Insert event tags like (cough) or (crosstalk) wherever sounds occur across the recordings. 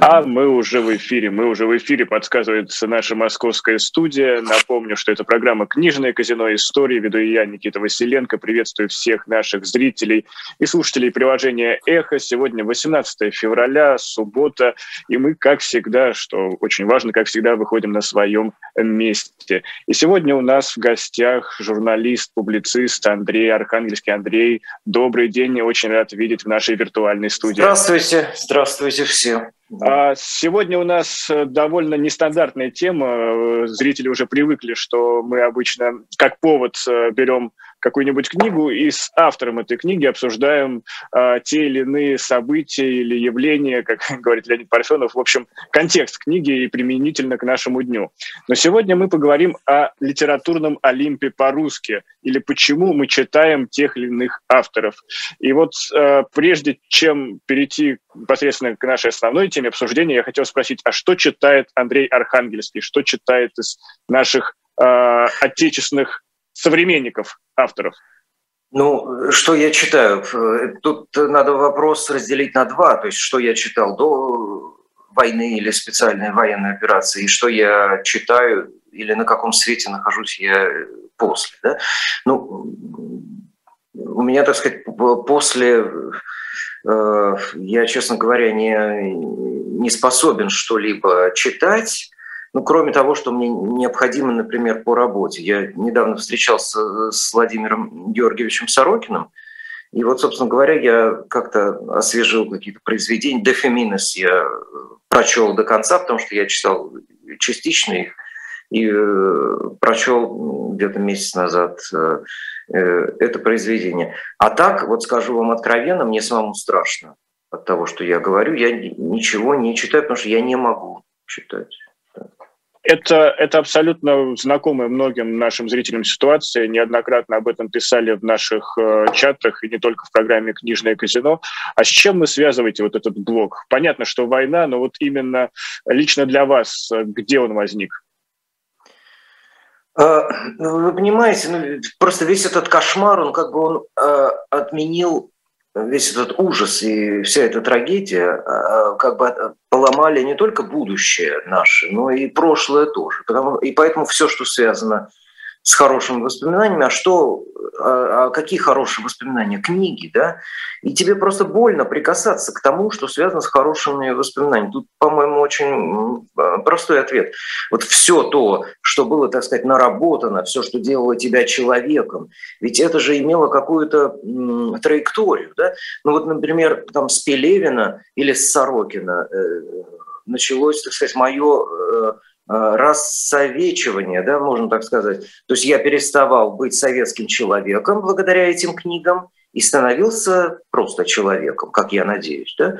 А мы уже в эфире. Мы уже в эфире, подсказывается наша московская студия. Напомню, что это программа «Книжное казино истории». Веду я, Никита Василенко. Приветствую всех наших зрителей и слушателей приложения «Эхо». Сегодня 18 февраля, суббота. И мы, как всегда, что очень важно, как всегда, выходим на своем месте. И сегодня у нас в гостях журналист, публицист Андрей Архангельский. Андрей, добрый день. Очень рад видеть в нашей виртуальной студии. Здравствуйте. Здравствуйте все. А сегодня у нас э, довольно нестандартная тема. Э, зрители уже привыкли, что мы обычно как повод э, берем какую-нибудь книгу и с автором этой книги обсуждаем э, те или иные события или явления, как (laughs) говорит Леонид Парфенов, в общем, контекст книги и применительно к нашему дню. Но сегодня мы поговорим о литературном Олимпе по-русски или почему мы читаем тех или иных авторов. И вот э, прежде чем перейти непосредственно к нашей основной теме обсуждения, я хотел спросить, а что читает Андрей Архангельский, что читает из наших э, отечественных современников авторов? Ну, что я читаю? Тут надо вопрос разделить на два. То есть, что я читал до войны или специальной военной операции, и что я читаю или на каком свете нахожусь я после. Да? Ну, у меня, так сказать, после э, я, честно говоря, не, не способен что-либо читать, ну, кроме того, что мне необходимо, например, по работе. Я недавно встречался с Владимиром Георгиевичем Сорокиным, и вот, собственно говоря, я как-то освежил какие-то произведения. «Дефеминес» я прочел до конца, потому что я читал частично их, и э, прочел где-то месяц назад э, э, это произведение. А так, вот скажу вам откровенно, мне самому страшно от того, что я говорю. Я ничего не читаю, потому что я не могу читать. Это, это абсолютно знакомая многим нашим зрителям ситуация. Неоднократно об этом писали в наших э, чатах и не только в программе «Книжное казино». А с чем вы связываете вот этот блок? Понятно, что война, но вот именно лично для вас, э, где он возник? Ну, вы понимаете, ну, просто весь этот кошмар, он как бы он э, отменил весь этот ужас и вся эта трагедия а, как бы поломали не только будущее наше, но и прошлое тоже. Потому, и поэтому все, что связано с хорошими воспоминаниями, а что, а, а какие хорошие воспоминания? Книги, да? И тебе просто больно прикасаться к тому, что связано с хорошими воспоминаниями. Тут, по-моему, очень простой ответ. Вот все то, что было, так сказать, наработано, все, что делало тебя человеком, ведь это же имело какую-то траекторию, да? Ну вот, например, там с Пелевина или с Сорокина э, началось, так сказать, мое Э, рассовечивание, да, можно так сказать. То есть я переставал быть советским человеком благодаря этим книгам и становился просто человеком, как я надеюсь. Да?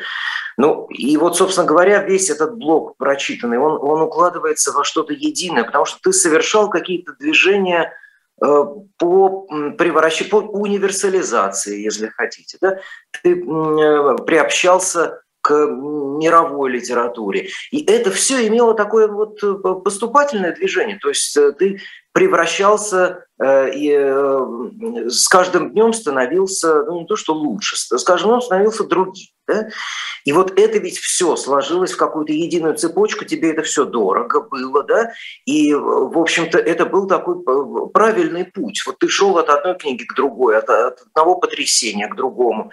Ну, и вот, собственно говоря, весь этот блок прочитанный, он, он укладывается во что-то единое, потому что ты совершал какие-то движения э, по, превращ... по универсализации, если хотите. Да? Ты э, приобщался к мировой литературе. И это все имело такое вот э, поступательное движение. То есть э, ты превращался э, и с каждым днем становился, ну не то что лучше, с каждым днем становился другим. Да? И вот это ведь все сложилось в какую-то единую цепочку, тебе это все дорого было, да, и, в общем-то, это был такой правильный путь. Вот ты шел от одной книги к другой, от, от одного потрясения к другому.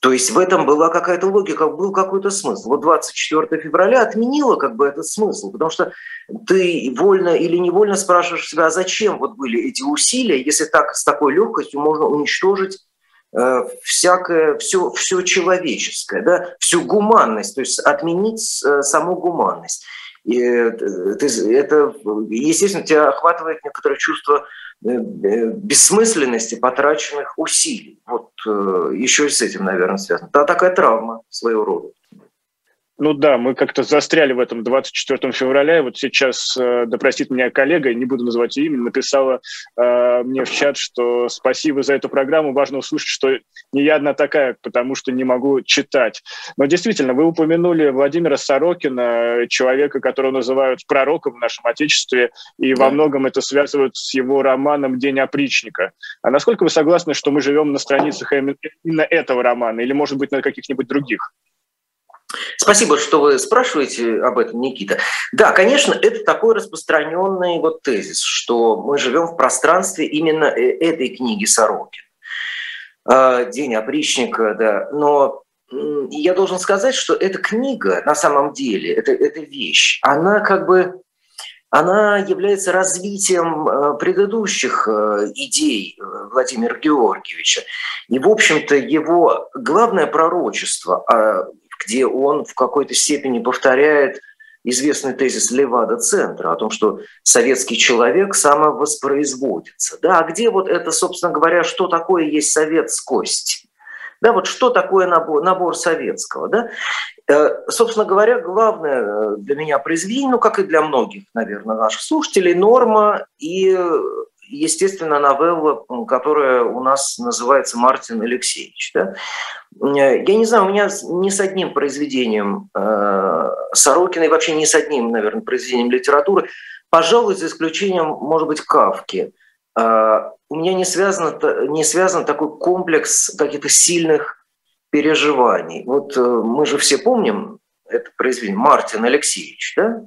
То есть в этом была какая-то логика, был какой-то смысл. Вот 24 февраля отменило как бы этот смысл, потому что ты вольно или невольно спрашиваешь себя, а зачем вот были эти усилия, если так с такой легкостью можно уничтожить э, всякое, все, все человеческое, да, всю гуманность, то есть отменить э, саму гуманность. И это, это, естественно, тебя охватывает некоторое чувство Э, э, бессмысленности потраченных усилий. Вот э, еще и с этим, наверное, связано. Да, такая травма своего рода. Ну да, мы как-то застряли в этом 24 февраля, и вот сейчас, э, да простит меня коллега, не буду называть ее имя, написала э, мне в чат, что спасибо за эту программу, важно услышать, что не я одна такая, потому что не могу читать. Но действительно, вы упомянули Владимира Сорокина, человека, которого называют пророком в нашем Отечестве, и да. во многом это связывают с его романом «День опричника». А насколько вы согласны, что мы живем на страницах именно этого романа, или, может быть, на каких-нибудь других? Спасибо, что вы спрашиваете об этом, Никита. Да, конечно, это такой распространенный вот тезис, что мы живем в пространстве именно э, этой книги Сорокин. А, День опричника, да. Но я должен сказать, что эта книга на самом деле, это, эта вещь, она как бы она является развитием э, предыдущих э, идей Владимира Георгиевича. И, в общем-то, его главное пророчество а, где он в какой-то степени повторяет известный тезис Левада-центра о том, что советский человек самовоспроизводится. Да, а где вот это, собственно говоря, что такое есть советскость? Да, вот что такое набор, набор советского? Да? Э, собственно говоря, главное э, для меня произведение, ну, как и для многих, наверное, наших слушателей, норма и естественно, новелла, которая у нас называется «Мартин Алексеевич». Да? Э, я не знаю, у меня ни с одним произведением э, Сорокина и вообще ни с одним, наверное, произведением литературы, пожалуй, за исключением, может быть, Кавки, э, у меня не связан, не связан такой комплекс каких-то сильных переживаний. Вот мы же все помним это произведение «Мартин Алексеевич», да?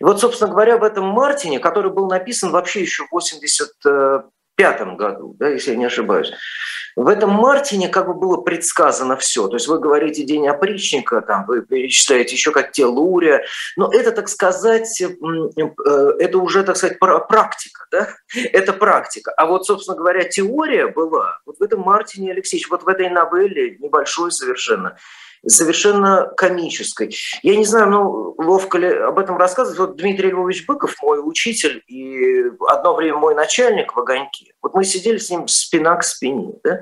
И вот, собственно говоря, в этом Мартине, который был написан вообще еще в 85 году, да, если я не ошибаюсь, в этом Мартине как бы было предсказано все. То есть вы говорите День опричника, там, вы перечисляете еще как Телурия, но это, так сказать, э, это уже, так сказать, практика. Да? (laughs) Это практика. А вот, собственно говоря, теория была вот в этом Мартине Алексеевич, вот в этой новелле, небольшой совершенно, совершенно комической. Я не знаю, ну, ловко ли об этом рассказывать. Вот Дмитрий Львович Быков, мой учитель и одно время мой начальник в «Огоньке», вот мы сидели с ним спина к спине, да?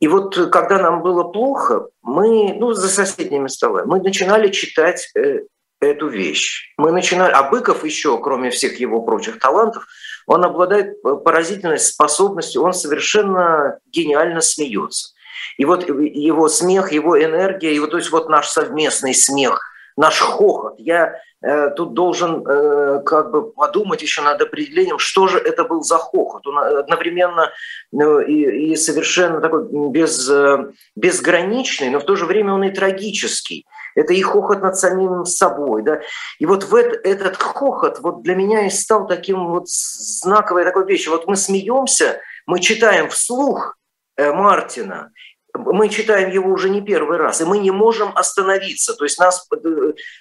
И вот когда нам было плохо, мы, ну, за соседними столами, мы начинали читать э, эту вещь. Мы начинали, а Быков еще, кроме всех его прочих талантов, он обладает поразительной способностью, он совершенно гениально смеется. И вот его смех, его энергия, и вот, то есть вот наш совместный смех, наш хохот. Я э, тут должен э, как бы подумать еще над определением, что же это был за хохот. Он одновременно ну, и, и совершенно такой без, э, безграничный, но в то же время он и трагический. Это и хохот над самим собой. Да? И вот в этот, этот хохот вот для меня и стал таким вот знаковой такой вещью. Вот мы смеемся, мы читаем вслух э, Мартина, мы читаем его уже не первый раз, и мы не можем остановиться. То есть нас,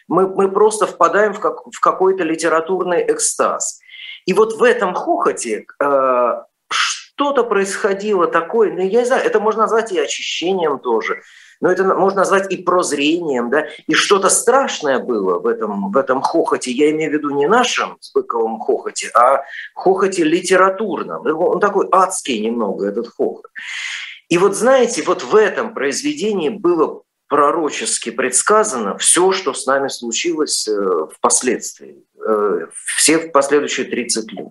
мы, мы просто впадаем в, как, в какой-то литературный экстаз. И вот в этом хохоте э, что-то происходило такое, ну, я не знаю, это можно назвать и очищением тоже, но это можно назвать и прозрением, да, и что-то страшное было в этом, в этом хохоте, я имею в виду не нашем спыковом хохоте, а хохоте литературном. Он такой адский немного, этот хохот. И вот знаете, вот в этом произведении было пророчески предсказано все, что с нами случилось э, впоследствии, э, все последующие 30 лет.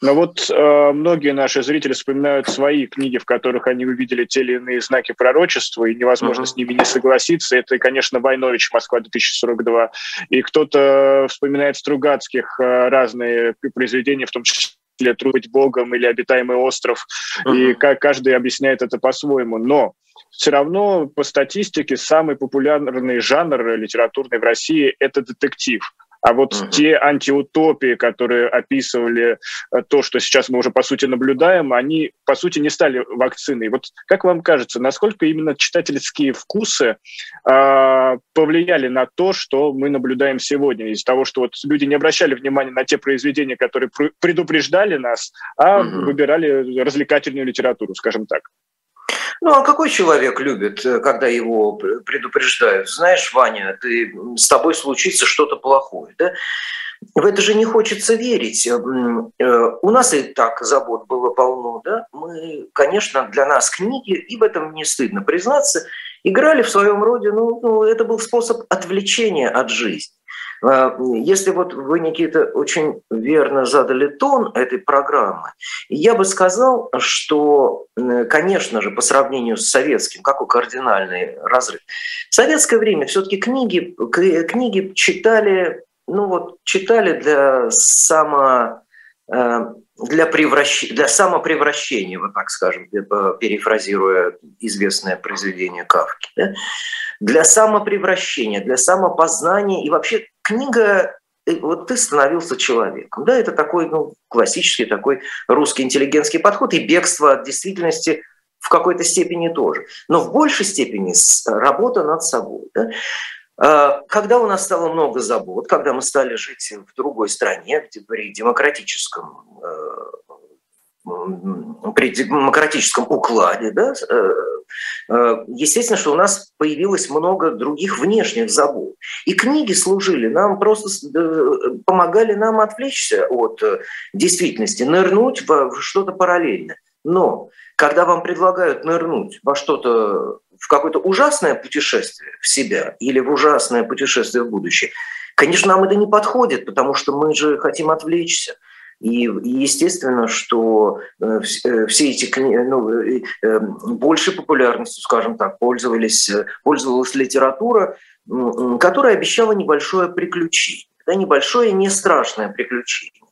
Но вот э, многие наши зрители вспоминают свои книги, в которых они увидели те или иные знаки пророчества, и невозможно uh-huh. с ними не согласиться. Это, конечно, Войнович «Москва-2042». И кто-то вспоминает Стругацких э, разные произведения, в том числе или «Трубить Богом» или «Обитаемый остров», uh-huh. и как каждый объясняет это по-своему. Но все равно по статистике самый популярный жанр литературный в России – это детектив. А вот uh-huh. те антиутопии, которые описывали э, то, что сейчас мы уже по сути наблюдаем, они по сути не стали вакциной. Вот как вам кажется, насколько именно читательские вкусы э, повлияли на то, что мы наблюдаем сегодня, из того, что вот люди не обращали внимания на те произведения, которые предупреждали нас, а uh-huh. выбирали развлекательную литературу, скажем так? Ну, а какой человек любит, э, когда его предупреждают? Знаешь, Ваня, ты, с тобой случится что-то плохое, да? В это же не хочется верить. Э, у нас и так забот было полно, да? Мы, конечно, для нас книги, и в этом не стыдно признаться, играли в своем роде, ну, ну это был способ отвлечения от жизни. А, если вот вы, Никита, очень верно задали тон этой программы, я бы сказал, что, конечно же, по сравнению с советским, какой кардинальный разрыв. В советское время все-таки книги, книги читали, ну вот, читали для само, э, для, превращ... для самопревращения, вот так скажем, перефразируя известное произведение Кавки, да? для самопревращения, для самопознания. И вообще книга э, вот ты становился человеком. Да, это такой ну, классический такой русский интеллигентский подход, и бегство от действительности в какой-то степени тоже. Но в большей степени работа над собой. Да? А, когда у нас стало много забот, когда мы стали жить в другой стране, при демократическом э, при демократическом укладе, да, э, э, естественно, что у нас появилось много других внешних забот. И книги служили нам, просто помогали нам отвлечься от действительности, нырнуть в что-то параллельное. Но когда вам предлагают нырнуть во что-то в какое-то ужасное путешествие в себя или в ужасное путешествие в будущее, конечно, нам это не подходит, потому что мы же хотим отвлечься. И, естественно, что э, э, все эти книги, ну, э, больше популярностью, скажем так, пользовались, пользовалась литература, которая обещала небольшое приключение. Да, небольшое, не страшное приключение.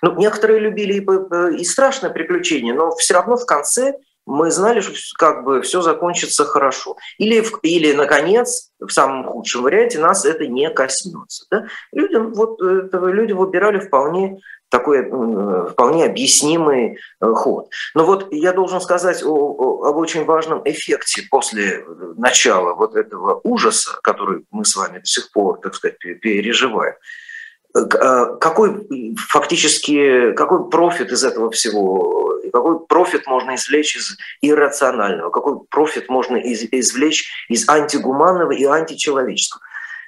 Ну, некоторые любили и, и страшное приключение, но все равно в конце мы знали, что как бы все закончится хорошо. Или, или, наконец, в самом худшем варианте нас это не коснется. Да? Людям, вот, люди выбирали вполне такой вполне объяснимый э, ход. Но вот я должен сказать о, о, об очень важном эффекте после начала вот этого ужаса, который мы с вами до сих пор, так сказать, переживаем. Э, какой фактически, какой профит из этого всего, какой профит можно извлечь из иррационального, какой профит можно извлечь из антигуманного и античеловеческого.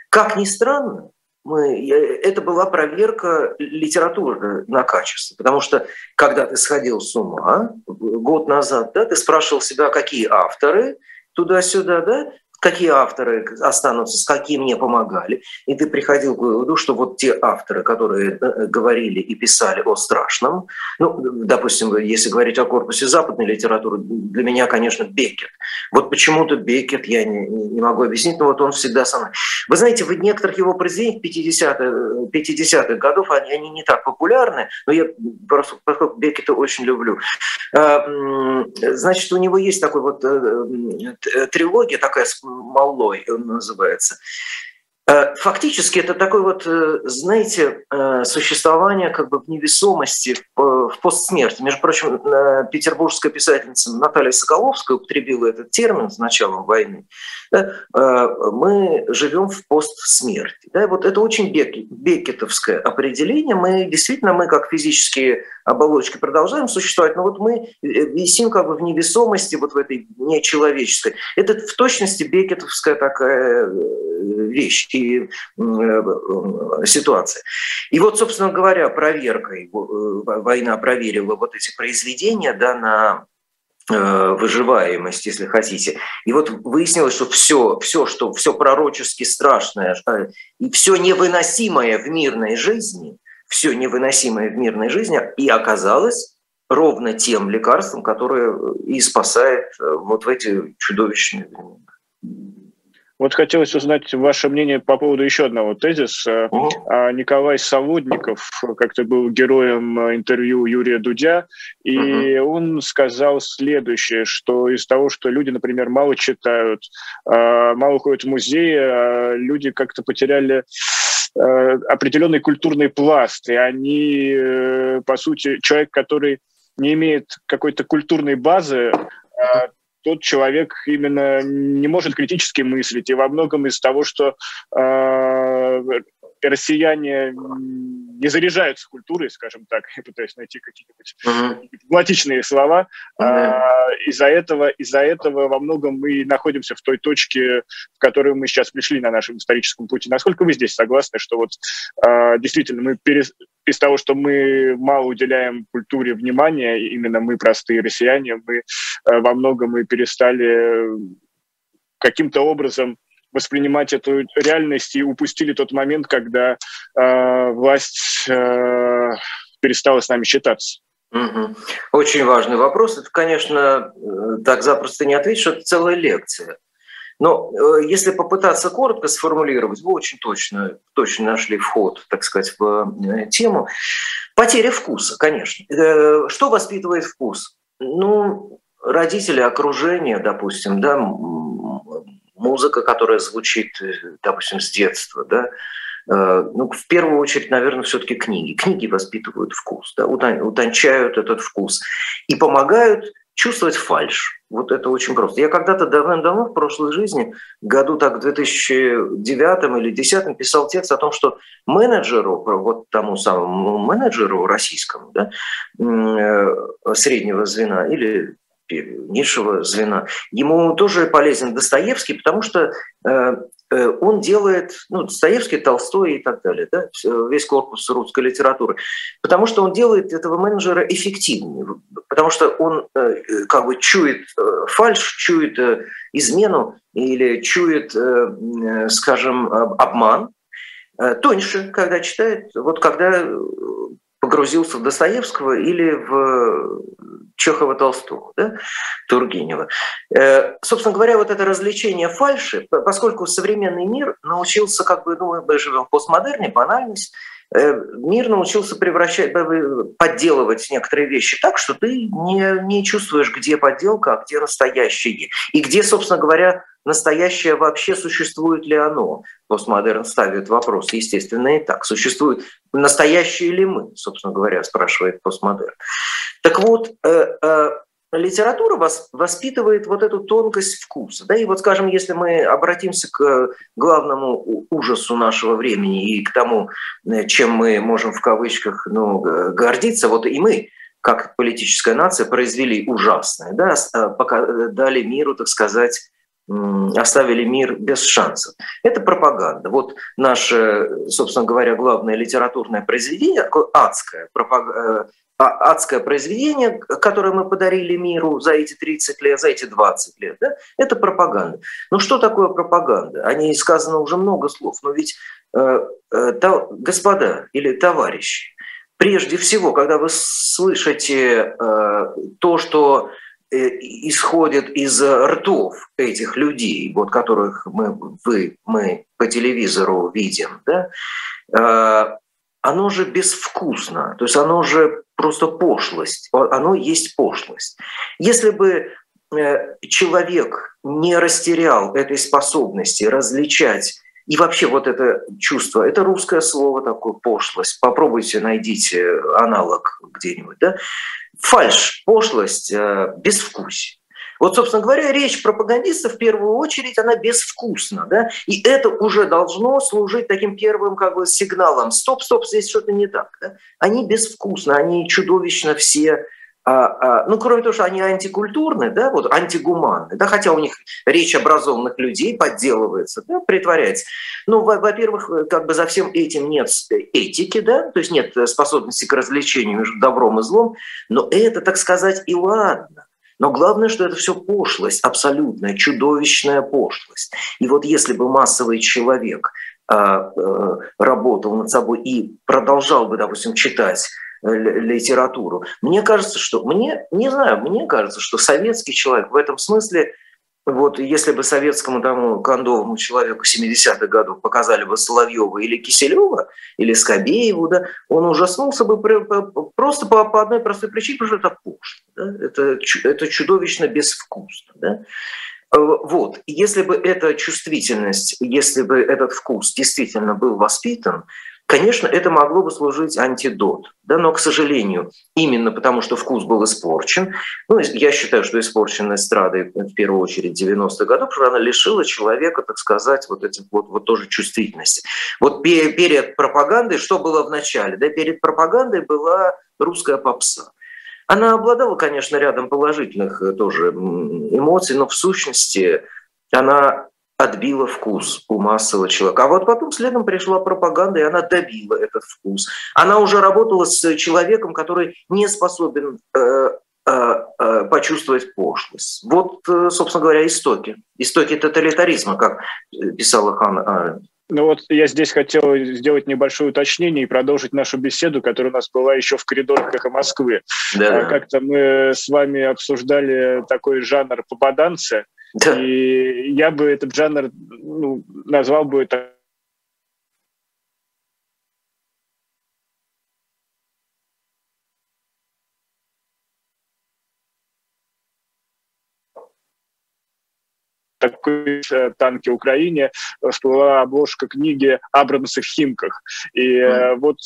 Как ни странно, мы, это была проверка литературы на качество. Потому что, когда ты сходил с ума год назад, да, ты спрашивал себя, какие авторы туда-сюда, да, какие авторы останутся, с какими мне помогали. И ты приходил к выводу, что вот те авторы, которые э, говорили и писали о страшном, ну, допустим, если говорить о корпусе западной литературы, для меня, конечно, Беккет. Вот почему-то Беккет я не, не могу объяснить, но вот он всегда со мной. Вы знаете, в некоторых его произведениях 50-х, 50 годов они, они не так популярны, но я просто поскольку Беккета очень люблю. А, значит, у него есть такой вот э, трилогия такая малой он называется. Э, фактически это такое вот, э, знаете, э, существование как бы в невесомости, в постсмерти. Между прочим, петербургская писательница Наталья Соколовская употребила этот термин с началом войны. Мы живем в постсмерти. Да, вот это очень бекетовское определение. Мы действительно, мы как физические оболочки продолжаем существовать, но вот мы висим как бы в невесомости, вот в этой нечеловеческой. Это в точности бекетовская такая вещь и э, ситуации. И вот, собственно говоря, проверкой, э, война проверила вот эти произведения да, на э, выживаемость, если хотите. И вот выяснилось, что все, все, что все пророчески страшное и все невыносимое в мирной жизни, все невыносимое в мирной жизни и оказалось ровно тем лекарством, которое и спасает вот в эти чудовищные времена. Вот хотелось узнать ваше мнение по поводу еще одного тезиса. Uh-huh. Николай Солодников как-то был героем интервью Юрия Дудя, и uh-huh. он сказал следующее, что из того, что люди, например, мало читают, а, мало ходят в музеи, а люди как-то потеряли определенный культурный пласт, и они, э, по сути, человек, который не имеет какой-то культурной базы, тот человек именно не может критически мыслить. И во многом из того, что э, россияне не заряжаются культурой, скажем так, я пытаюсь найти какие-нибудь uh-huh. дипломатичные слова. Uh-huh. А, из-за этого, из-за этого во многом мы находимся в той точке, в которую мы сейчас пришли на нашем историческом пути. Насколько вы здесь согласны, что вот а, действительно мы перес... из того, что мы мало уделяем культуре внимания, именно мы простые россияне, мы а, во многом мы перестали каким-то образом воспринимать эту реальность и упустили тот момент, когда э, власть э, перестала с нами считаться. Угу. Очень важный вопрос. Это, конечно, э, так запросто не ответишь, это целая лекция. Но э, если попытаться коротко сформулировать, вы очень точно, точно нашли вход, так сказать, в э, тему. Потеря вкуса, конечно. Что воспитывает вкус? Ну, родители, окружение, допустим, да, музыка, которая звучит, допустим, с детства, да, ну, в первую очередь, наверное, все-таки книги. Книги воспитывают вкус, да, утончают этот вкус и помогают чувствовать фальш. Вот это очень просто. Я когда-то давным-давно в прошлой жизни, году так в 2009 или 2010 писал текст о том, что менеджеру, вот тому самому менеджеру российскому, да, э, среднего звена или низшего звена, ему тоже полезен Достоевский, потому что э, Э, он делает, ну, Достоевский, Толстой и так далее, да, весь корпус русской литературы, потому что он делает этого менеджера эффективнее, потому что он э, как бы чует фальш, чует измену или чует, скажем, обман, тоньше, когда читает, вот когда погрузился в Достоевского или в Чехова Толстого, да, Тургенева. Э, собственно говоря, вот это развлечение фальши, поскольку современный мир научился, как бы, ну, мы живем в постмодерне, банальность, э, мир научился превращать, подделывать некоторые вещи так, что ты не, не чувствуешь, где подделка, а где настоящее. И где, собственно говоря, настоящее вообще существует ли оно? Постмодерн ставит вопрос, естественно, и так. Существует настоящие ли мы, собственно говоря, спрашивает постмодерн. Так вот, э, э, литература вас, воспитывает вот эту тонкость вкуса. Да? И вот, скажем, если мы обратимся к главному ужасу нашего времени и к тому, э, чем мы можем в кавычках ну, гордиться, вот и мы, как политическая нация, произвели ужасное, да? пока дали миру, так сказать, оставили мир без шансов. Это пропаганда. Вот наше, собственно говоря, главное литературное произведение, адское, пропаг... А, адское произведение, которое мы подарили миру за эти 30 лет, за эти 20 лет, да, это пропаганда. Ну что такое пропаганда? О ней сказано уже много слов, но ведь, э, э, то, господа или товарищи, прежде всего, когда вы слышите э, то, что э, исходит из ртов этих людей, вот которых мы, вы, мы по телевизору видим, да, э, оно же безвкусно, то есть оно же просто пошлость, оно есть пошлость. Если бы э, человек не растерял этой способности различать и вообще вот это чувство, это русское слово такое, пошлость. Попробуйте, найдите аналог где-нибудь. Да? Фальш, пошлость, э, безвкусие. Вот, собственно говоря, речь пропагандистов в первую очередь, она безвкусна, да, и это уже должно служить таким первым как бы сигналом. Стоп, стоп, здесь что-то не так. Да? Они безвкусны, они чудовищно все а, а, ну, кроме того, что они антикультурные, да, вот антигуманные, да, хотя у них речь образованных людей подделывается, да, притворяется. Ну, во-первых, как бы за всем этим нет этики, да, то есть нет способности к развлечению между добром и злом, но это, так сказать, и ладно. Но главное, что это все пошлость, абсолютная, чудовищная пошлость. И вот если бы массовый человек а, э, работал над собой и продолжал бы, допустим, читать э, литературу. Мне кажется, что мне не знаю, мне кажется, что советский человек в этом смысле вот если бы советскому тому кондовому человеку 70-х годов показали бы Соловьева или Киселева, или Скобееву, да, он ужаснулся бы просто по, по одной простой причине, потому что это пошло. Да? Это, это чудовищно безвкусно. Да? Э, вот. Если бы эта чувствительность, если бы этот вкус действительно был воспитан, Конечно, это могло бы служить антидот, да, но, к сожалению, именно потому, что вкус был испорчен, ну, я считаю, что испорченная эстрадой, в первую очередь, 90-х годов, что она лишила человека, так сказать, вот этих вот, вот тоже чувствительности. Вот перед пропагандой, что было в начале? Да, перед пропагандой была русская попса. Она обладала, конечно, рядом положительных э, тоже эмоций, но в сущности она отбила вкус у массового человека. А вот потом следом пришла пропаганда, и она добила этот вкус. Она уже работала с человеком, который не способен э, э, э, почувствовать пошлость. Вот, собственно говоря, истоки. Истоки тоталитаризма, как писала Хан Аренд. Ну вот я здесь хотел сделать небольшое уточнение и продолжить нашу беседу, которая у нас была еще в коридорах эхо Москвы. Да. Как-то мы с вами обсуждали такой жанр попаданца, Да. И я бы этот жанр ну, назвал бы это такой э, танки Украине всплыла обложка книги Абрамса в Химках. И mm. вот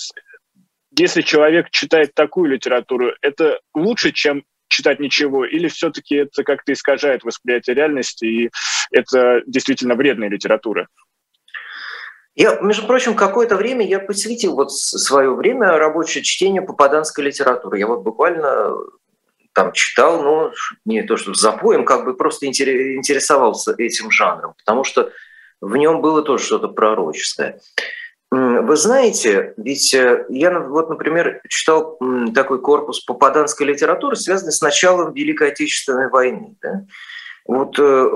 если человек читает такую литературу, это лучше, чем читать ничего, или все-таки это как-то искажает восприятие реальности, и это действительно вредная литература? Я, между прочим, какое-то время я посвятил вот свое время рабочее чтению попаданской литературы. Я вот буквально там читал, но не то, что запоем, как бы просто интересовался этим жанром, потому что в нем было тоже что-то пророческое. Вы знаете, ведь э, я вот, например, читал такой корпус попаданской литературы, связанный с началом Великой Отечественной войны. Да? Вот э,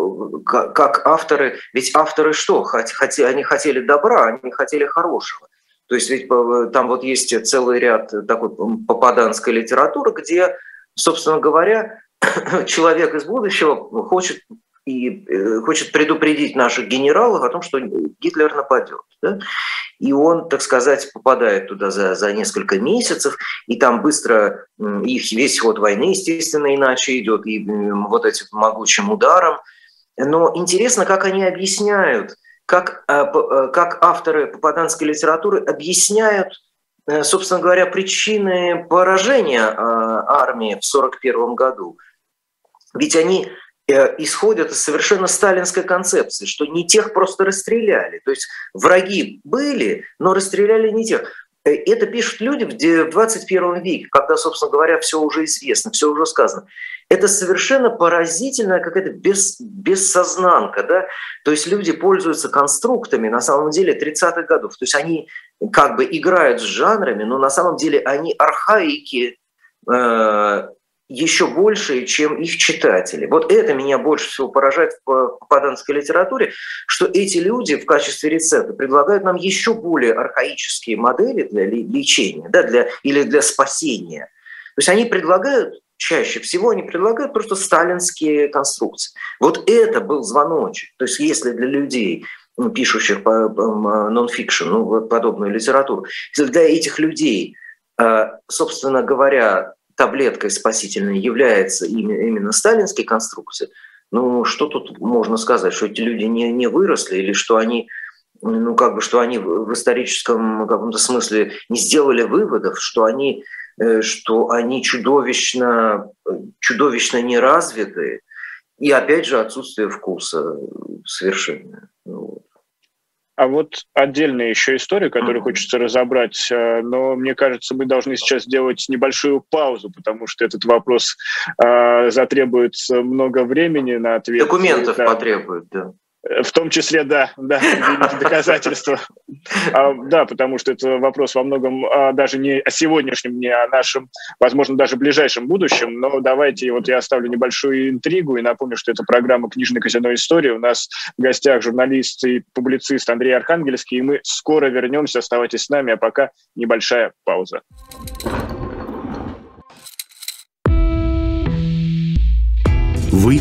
как авторы, ведь авторы что? Они хотели добра, они хотели хорошего. То есть ведь э, там вот есть целый ряд такой попаданской литературы, где, собственно говоря, (clears throat) человек из будущего хочет и э, хочет предупредить наших генералов о том, что Гитлер нападет. Да? И он, так сказать, попадает туда за, за несколько месяцев, и там быстро их весь ход войны, естественно, иначе идет, и вот этим могучим ударом. Но интересно, как они объясняют, как, э, э, как авторы попаданской литературы объясняют, собственно говоря, причины поражения армии в 1941 году. Ведь они Э, исходят из совершенно сталинской концепции, что не тех просто расстреляли. То есть враги были, но расстреляли не тех. Э, это пишут люди в 21 веке, когда, собственно говоря, все уже известно, все уже сказано. Это совершенно поразительная какая-то бес, бессознанка. Да? То есть люди пользуются конструктами на самом деле 30-х годов. То есть они как бы играют с жанрами, но на самом деле они архаики, э, еще большие, чем их читатели. Вот это меня больше всего поражает в попаданской литературе, что эти люди в качестве рецепта предлагают нам еще более архаические модели для лечения да, для, или для спасения. То есть они предлагают, чаще всего они предлагают просто сталинские конструкции. Вот это был звоночек. То есть если для людей ну, пишущих по нон-фикшн, ну, подобную литературу, если для этих людей, э, собственно говоря, таблеткой спасительной является именно, сталинские конструкции, ну что тут можно сказать, что эти люди не, не выросли или что они ну, как бы, что они в историческом каком-то смысле не сделали выводов, что они, э, что они чудовищно, чудовищно неразвитые, и опять же отсутствие вкуса совершенно. Вот. А вот отдельная еще история, которую хочется разобрать, э, но мне кажется, мы должны сейчас сделать небольшую паузу, потому что этот вопрос э, затребует много времени на ответ. Документов да. потребует, да. В том числе, да, да, доказательства. А, да, потому что это вопрос во многом а, даже не о сегодняшнем, не о нашем, возможно, даже ближайшем будущем. Но давайте, вот я оставлю небольшую интригу и напомню, что это программа «Книжная казино история». У нас в гостях журналист и публицист Андрей Архангельский, и мы скоро вернемся. Оставайтесь с нами, а пока небольшая пауза. Вы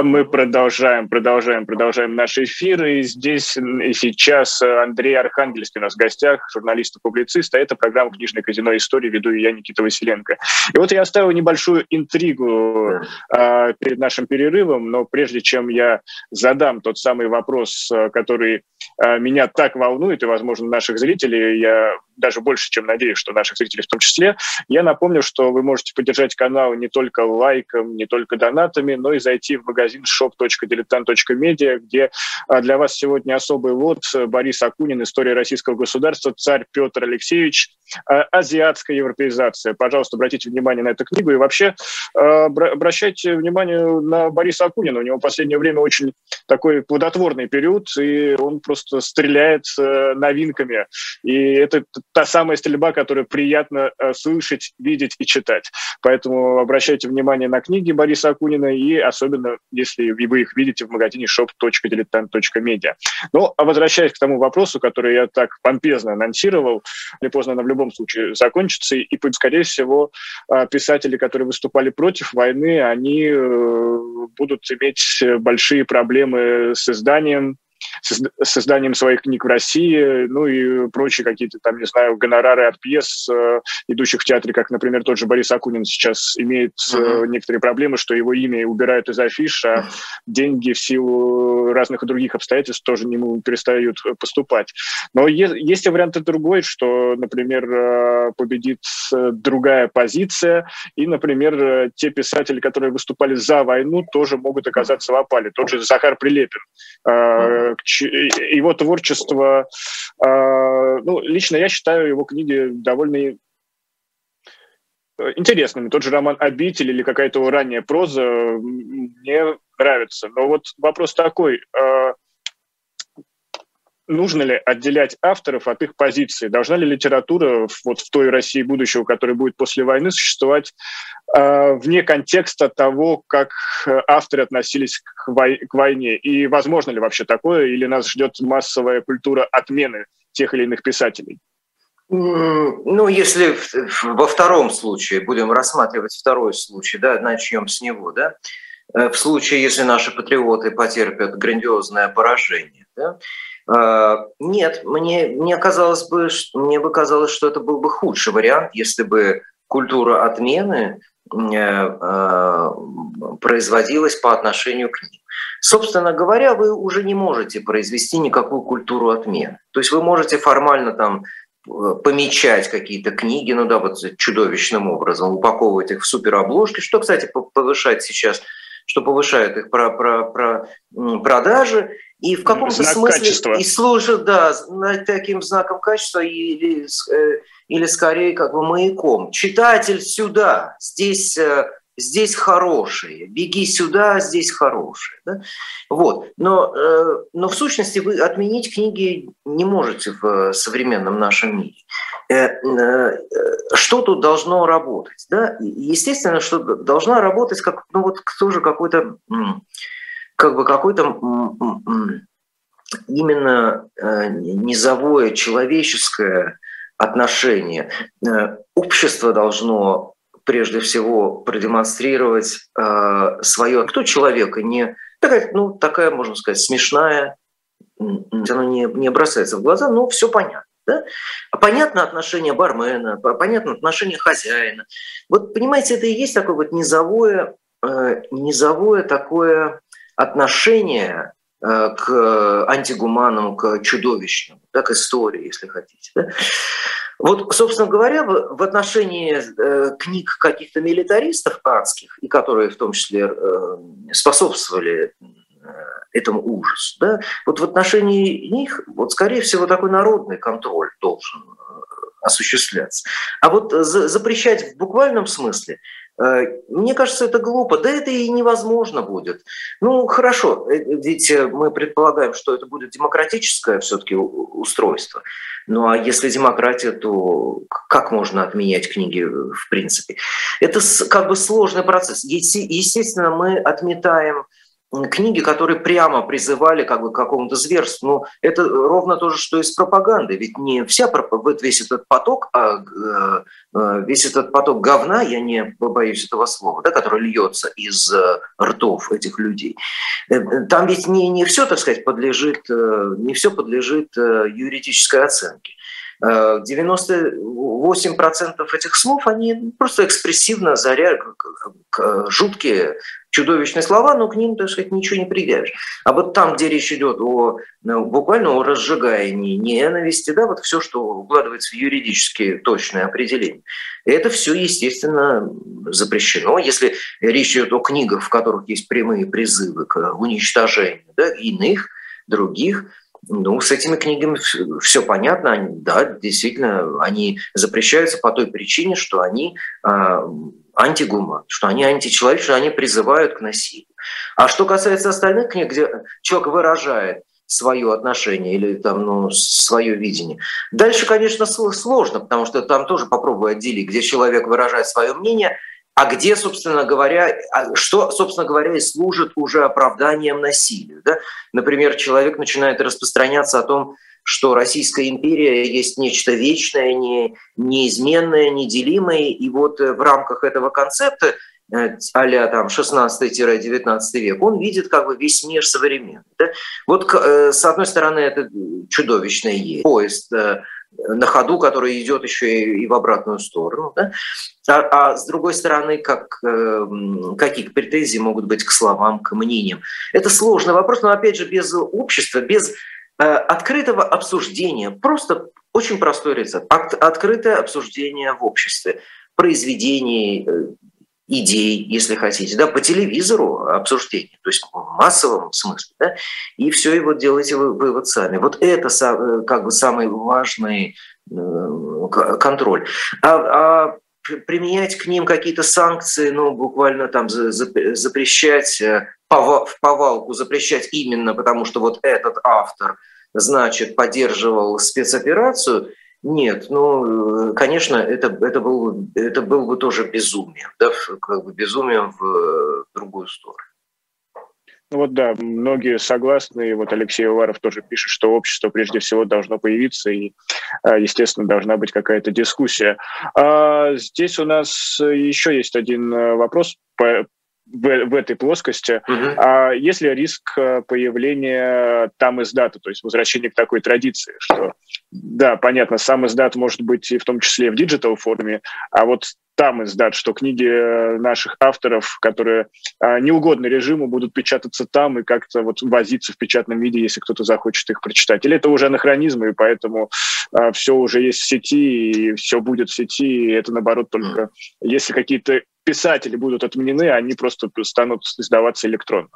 А мы продолжаем, продолжаем, продолжаем наши эфиры. И здесь и сейчас Андрей Архангельский у нас в гостях, журналист и публицист, а это программа «Книжное казино истории», веду я, Никита Василенко. И вот я оставил небольшую интригу э, перед нашим перерывом, но прежде чем я задам тот самый вопрос, который э, меня так волнует, и, возможно, наших зрителей, я даже больше, чем надеюсь, что наших зрителей в том числе, я напомню, что вы можете поддержать канал не только лайком, не только донатами, но и зайти в магазин shop.diletant.media, где а, для вас сегодня особый лот Борис Акунин «История российского государства. Царь Петр Алексеевич. А, азиатская европеизация». Пожалуйста, обратите внимание на эту книгу и вообще а, обращайте внимание на Бориса Акунина. У него в последнее время очень такой плодотворный период, и он просто стреляет э, новинками. И это та самая стрельба, которую приятно э, слышать, видеть и читать. Поэтому обращайте внимание на книги Бориса Акунина и особенно, если вы их видите в магазине shop.diletant.media. Ну, а возвращаясь к тому вопросу, который я так помпезно анонсировал, не поздно она в любом случае закончится, и, скорее всего, э, писатели, которые выступали против войны, они э, будут иметь большие проблемы с изданием, созданием своих книг в России, ну и прочие какие-то там, не знаю, гонорары от пьес, э, идущих в театре, как, например, тот же Борис Акунин сейчас имеет uh-huh. некоторые проблемы, что его имя убирают из афиш, а деньги в силу разных и других обстоятельств тоже ему перестают поступать. Но есть и вариант другой, что, например, э, победит другая позиция, и, например, те писатели, которые выступали за войну, тоже могут оказаться в опале. Тот же Захар Прилепин. Его творчество, а, ну, лично я считаю его книги довольно э, интересными. Тот же роман «Обитель» или какая-то ранняя проза мне нравится. Но вот вопрос такой, а, нужно ли отделять авторов от их позиции? Должна ли литература вот в той России будущего, которая будет после войны, существовать э, вне контекста того, как авторы относились к, вой- к войне? И возможно ли вообще такое? Или нас ждет массовая культура отмены тех или иных писателей? Ну, если во втором случае, будем рассматривать второй случай, да, начнем с него, да, э, в случае, если наши патриоты потерпят грандиозное поражение, да, нет, мне, мне, казалось бы, мне бы казалось, что это был бы худший вариант, если бы культура отмены э, э, производилась по отношению к ним. Собственно говоря, вы уже не можете произвести никакую культуру отмены. То есть вы можете формально там э, помечать какие-то книги, ну да, вот чудовищным образом, упаковывать их в суперобложки, что, кстати, повышает сейчас, что повышает их про, про, про продажи, и в каком-то смысле качества. и служит да, таким знаком качества или, э, или скорее как бы маяком. Читатель сюда, здесь, э, здесь хорошие, беги сюда, здесь хорошие. Да? Вот. Но, э, но в сущности вы отменить книги не можете в современном нашем мире. Что тут должно работать? Да? Естественно, что должна работать как, ну вот тоже какой-то как бы какой-то именно э, низовое человеческое отношение. Э, общество должно прежде всего продемонстрировать э, свое, кто человека, не такая, ну, такая, можно сказать, смешная, оно не, не бросается в глаза, но все понятно. Да? А понятно отношение бармена, понятно отношение хозяина. Вот понимаете, это и есть такое вот низовое, низовое такое отношение э, к антигуманному, к чудовищному, да, к истории, если хотите. Да? Вот, собственно говоря, в отношении э, книг каких-то милитаристов адских, и которые в том числе э, способствовали этому ужасу, да, вот в отношении них, вот, скорее всего, такой народный контроль должен осуществляться. А вот запрещать в буквальном смысле – Э, мне кажется, это глупо. Да это и невозможно будет. Ну, хорошо, э, ведь э, мы предполагаем, что это будет демократическое все-таки устройство. Ну а если демократия, то как можно отменять книги в принципе? Это как бы сложный процесс. Естественно, мы отметаем книги, которые прямо призывали как бы, к какому-то зверству. Но это ровно то же, что и с пропагандой. Ведь не вся вот весь этот поток, а э, э, весь этот поток говна, я не боюсь этого слова, да, который льется из э, ртов этих людей. Там ведь не, не все, так сказать, подлежит, не все подлежит юридической оценке. 98% этих слов, они просто экспрессивно заряд, жуткие, чудовищные слова, но к ним, так сказать, ничего не предъявишь. А вот там, где речь идет о ну, буквально о разжигании ненависти, да, вот все, что укладывается в юридически точное определение, это все, естественно, запрещено. Если речь идет о книгах, в которых есть прямые призывы к уничтожению да, иных, других, ну, с этими книгами все понятно. Они, да, действительно, они запрещаются по той причине, что они э, антигуман, что они античеловечные, что они призывают к насилию. А что касается остальных книг, где человек выражает свое отношение или там, ну, свое видение. Дальше, конечно, сложно, потому что там тоже попробую отделить, где человек выражает свое мнение – а где, собственно говоря, а что, собственно говоря, и служит уже оправданием насилию. Да? Например, человек начинает распространяться о том, что Российская империя есть нечто вечное, не, неизменное, неделимое, и вот э, в рамках этого концепта э, а там 16-19 век, он видит как бы весь мир современный. Да? Вот э, с одной стороны это чудовищное есть. Поезд на ходу, который идет еще и, в обратную сторону. Да? А, а с другой стороны, как, какие претензии могут быть к словам, к мнениям? Это сложный вопрос, но опять же без общества, без открытого обсуждения, просто очень простой рецепт. Открытое обсуждение в обществе произведений, э, идей, если хотите, да, по телевизору обсуждение, то есть в массовом смысле, да, и все, и вот делайте вы, вывод сами. Вот это э, как бы самый важный э, контроль. А, а применять к ним какие-то санкции, ну, буквально там запрещать, э, в повалку запрещать именно потому, что вот этот автор, значит, поддерживал спецоперацию – нет, ну, конечно, это, это, был, это был бы тоже безумие, да, как бы безумием в другую сторону. Ну вот да, многие согласны, и вот Алексей Уваров тоже пишет, что общество прежде всего должно появиться, и, а, естественно, должна быть какая-то дискуссия. А здесь у нас еще есть один э, вопрос по, в, в этой плоскости. Uh-huh. А есть ли риск э, появления самиздата, то есть возвращения к такой традиции, что, да, понятно, самиздат может быть и в том числе в digital форме, а вот там издат, что книги э, наших авторов, которые а, не угодны режиму, будут печататься там и как-то вот возиться в печатном виде, если кто-то захочет их прочитать. Или это уже анахронизм, и поэтому а, все уже есть в сети, и все будет в сети, и это, наоборот, только mm. если какие-то писатели будут отменены, они просто станут издаваться электронно.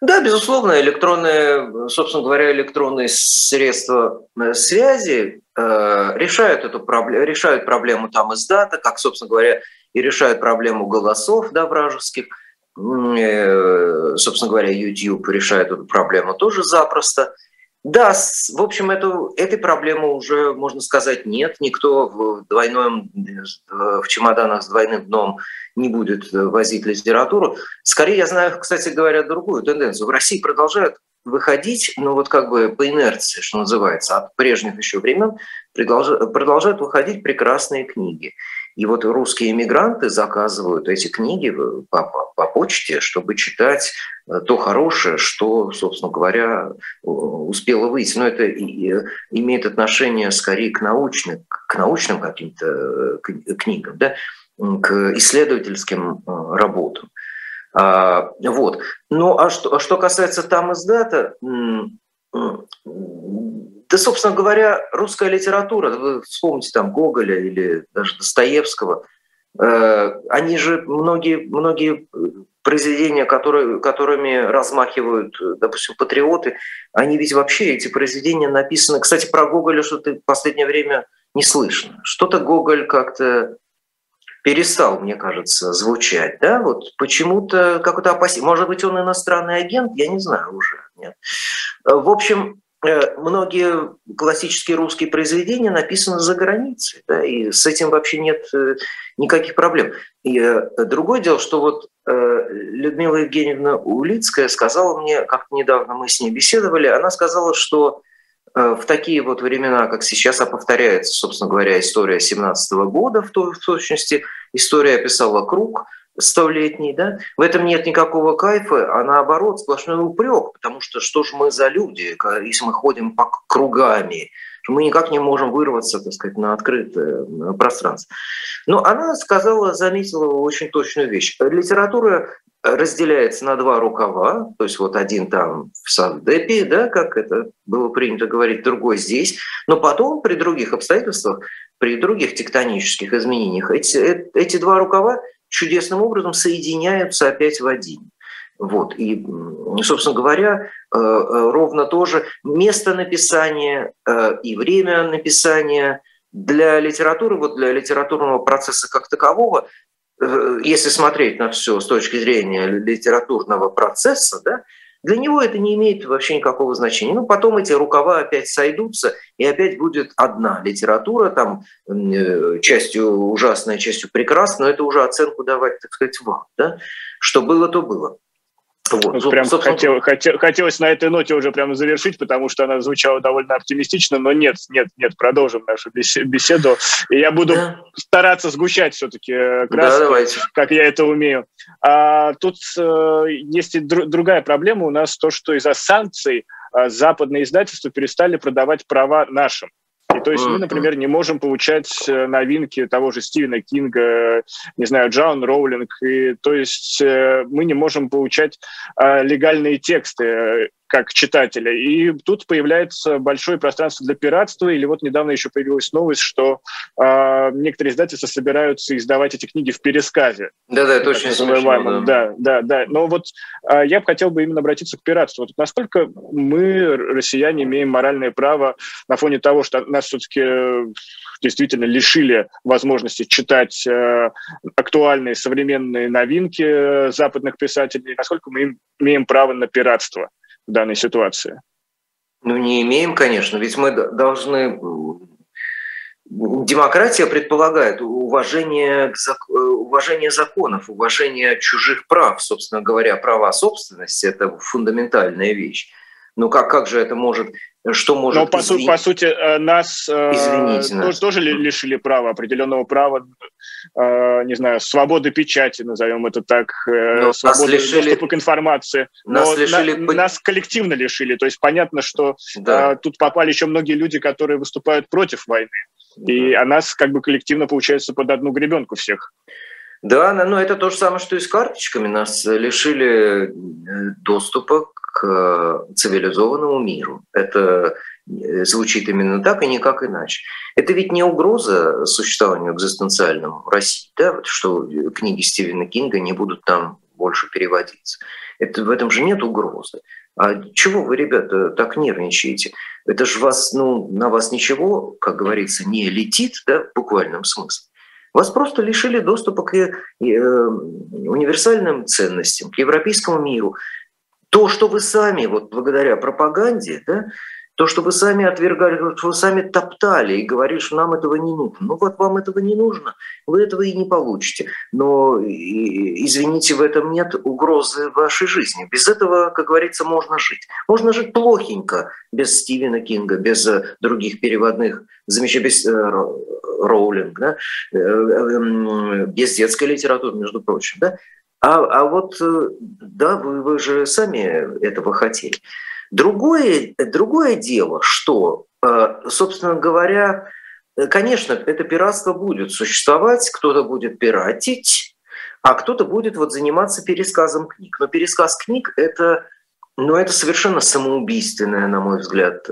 Да, безусловно, электронные, собственно говоря, электронные средства э, связи э, решают эту проблему, решают проблему там издата, как, собственно говоря, и решают проблему голосов да, вражеских. Э, собственно говоря, YouTube решает эту проблему тоже запросто. Да, в общем, эту, этой проблемы уже, можно сказать, нет. Никто в, двойном, в чемоданах с двойным дном не будет возить литературу. Скорее, я знаю, кстати говоря, другую тенденцию. В России продолжают выходить, ну вот как бы по инерции, что называется, от прежних еще времен, продолжают выходить прекрасные книги. И вот русские иммигранты заказывают эти книги по, по, по почте, чтобы читать э, то хорошее, что, собственно говоря, успело выйти. Но это имеет отношение скорее к научным, к научным каким-то э, книгам, да, к исследовательским э, работам. А, вот. Ну а что, а что касается там издата, да, собственно говоря, русская литература, вы вспомните там Гоголя или даже Достоевского, э, они же многие, многие произведения, которые, которыми размахивают, допустим, патриоты, они ведь вообще, эти произведения написаны... Кстати, про Гоголя что-то в последнее время не слышно. Что-то Гоголь как-то перестал, мне кажется, звучать. Да? Вот почему-то какой-то опасение. Может быть, он иностранный агент, я не знаю уже. Нет. В общем, э, многие классические русские произведения написаны за границей, да, и с этим вообще нет э, никаких проблем. И другое дело, что вот Людмила Евгеньевна Улицкая сказала мне, как недавно мы с ней беседовали, она сказала, что в такие вот времена, как сейчас, а повторяется, собственно говоря, история 17 года в, той, точности, история описала круг – столетний, да, в этом нет никакого кайфа, а наоборот сплошной упрек, потому что что же мы за люди, если мы ходим по кругами, мы никак не можем вырваться, так сказать, на открытое пространство. Но она сказала, заметила очень точную вещь. Литература разделяется на два рукава, то есть вот один там в Савдепе, да, как это было принято говорить, другой здесь, но потом при других обстоятельствах, при других тектонических изменениях эти, э, эти два рукава чудесным образом соединяются опять в один. Вот. И, собственно говоря, э, э, ровно тоже место написания э, и время написания для литературы, вот для литературного процесса как такового, если смотреть на все с точки зрения литературного процесса, да, для него это не имеет вообще никакого значения. Ну, потом эти рукава опять сойдутся, и опять будет одна литература, там, э, частью ужасная, частью прекрасная, но это уже оценку давать, так сказать, вам. Да? Что было, то было. Вот. Ну, прям собственно... хотел, хотел, хотелось на этой ноте уже прямо завершить, потому что она звучала довольно оптимистично, но нет, нет, нет, продолжим нашу беседу. И я буду да. стараться сгущать все-таки э, краски, да, как я это умею. А, тут э, есть и дру- другая проблема у нас, то, что из-за санкций э, западные издательства перестали продавать права нашим. И то есть мы, например, не можем получать э, новинки того же Стивена Кинга, не знаю, Джон Роулинг. И, то есть э, мы не можем получать э, легальные тексты как читателя. И тут появляется большое пространство для пиратства. Или вот недавно еще появилась новость, что э, некоторые издательства собираются издавать эти книги в пересказе. Да-да, это очень смешно. Да. да, да, да. Но вот э, я бы хотел бы именно обратиться к пиратству. Вот насколько мы, россияне, имеем моральное право на фоне того, что нас все-таки действительно лишили возможности читать э, актуальные современные новинки западных писателей, насколько мы имеем право на пиратство в данной ситуации? Ну, не имеем, конечно, ведь мы должны... Демократия предполагает уважение, уважение законов, уважение чужих прав. Собственно говоря, права собственности – это фундаментальная вещь. Но как, как же это может что может... Но по, извин... по сути э, нас э, Извините, тоже, нас. тоже лишили права, определенного права, э, не знаю, свободы печати, назовем это так, Но свободы лишили... доступа к информации. Нас, Но лишили... на, нас коллективно лишили. То есть понятно, что да. тут попали еще многие люди, которые выступают против войны. Да. И а нас как бы коллективно, получается, под одну гребенку всех. Да, но это то же самое, что и с карточками. Нас лишили доступа к э, цивилизованному миру. Это э, звучит именно так и никак иначе. Это ведь не угроза существованию экзистенциальному России, да, что книги Стивена Кинга не будут там больше переводиться. Это, в этом же нет угрозы. А чего вы, ребята, так нервничаете? Это же вас, ну, на вас ничего, как говорится, не летит, да, в буквальном смысле. Вас просто лишили доступа к э, универсальным ценностям, к европейскому миру то, что вы сами, вот благодаря пропаганде, да, то, что вы сами отвергали, что вы сами топтали и говорили, что нам этого не нужно. Ну вот вам этого не нужно, вы этого и не получите. Но, извините, в этом нет угрозы вашей жизни. Без этого, как говорится, можно жить. Можно жить плохенько без Стивена Кинга, без э, других переводных, замечательно, без э, Роулинг, да? Э, без детской литературы, между прочим. Да? А, а вот, э, да, вы, вы же сами этого хотели. Другое, другое дело, что, э, собственно говоря, э, конечно, это пиратство будет существовать, кто-то будет пиратить, а кто-то будет вот заниматься пересказом книг. Но пересказ книг – это, ну, это совершенно самоубийственная, на мой взгляд,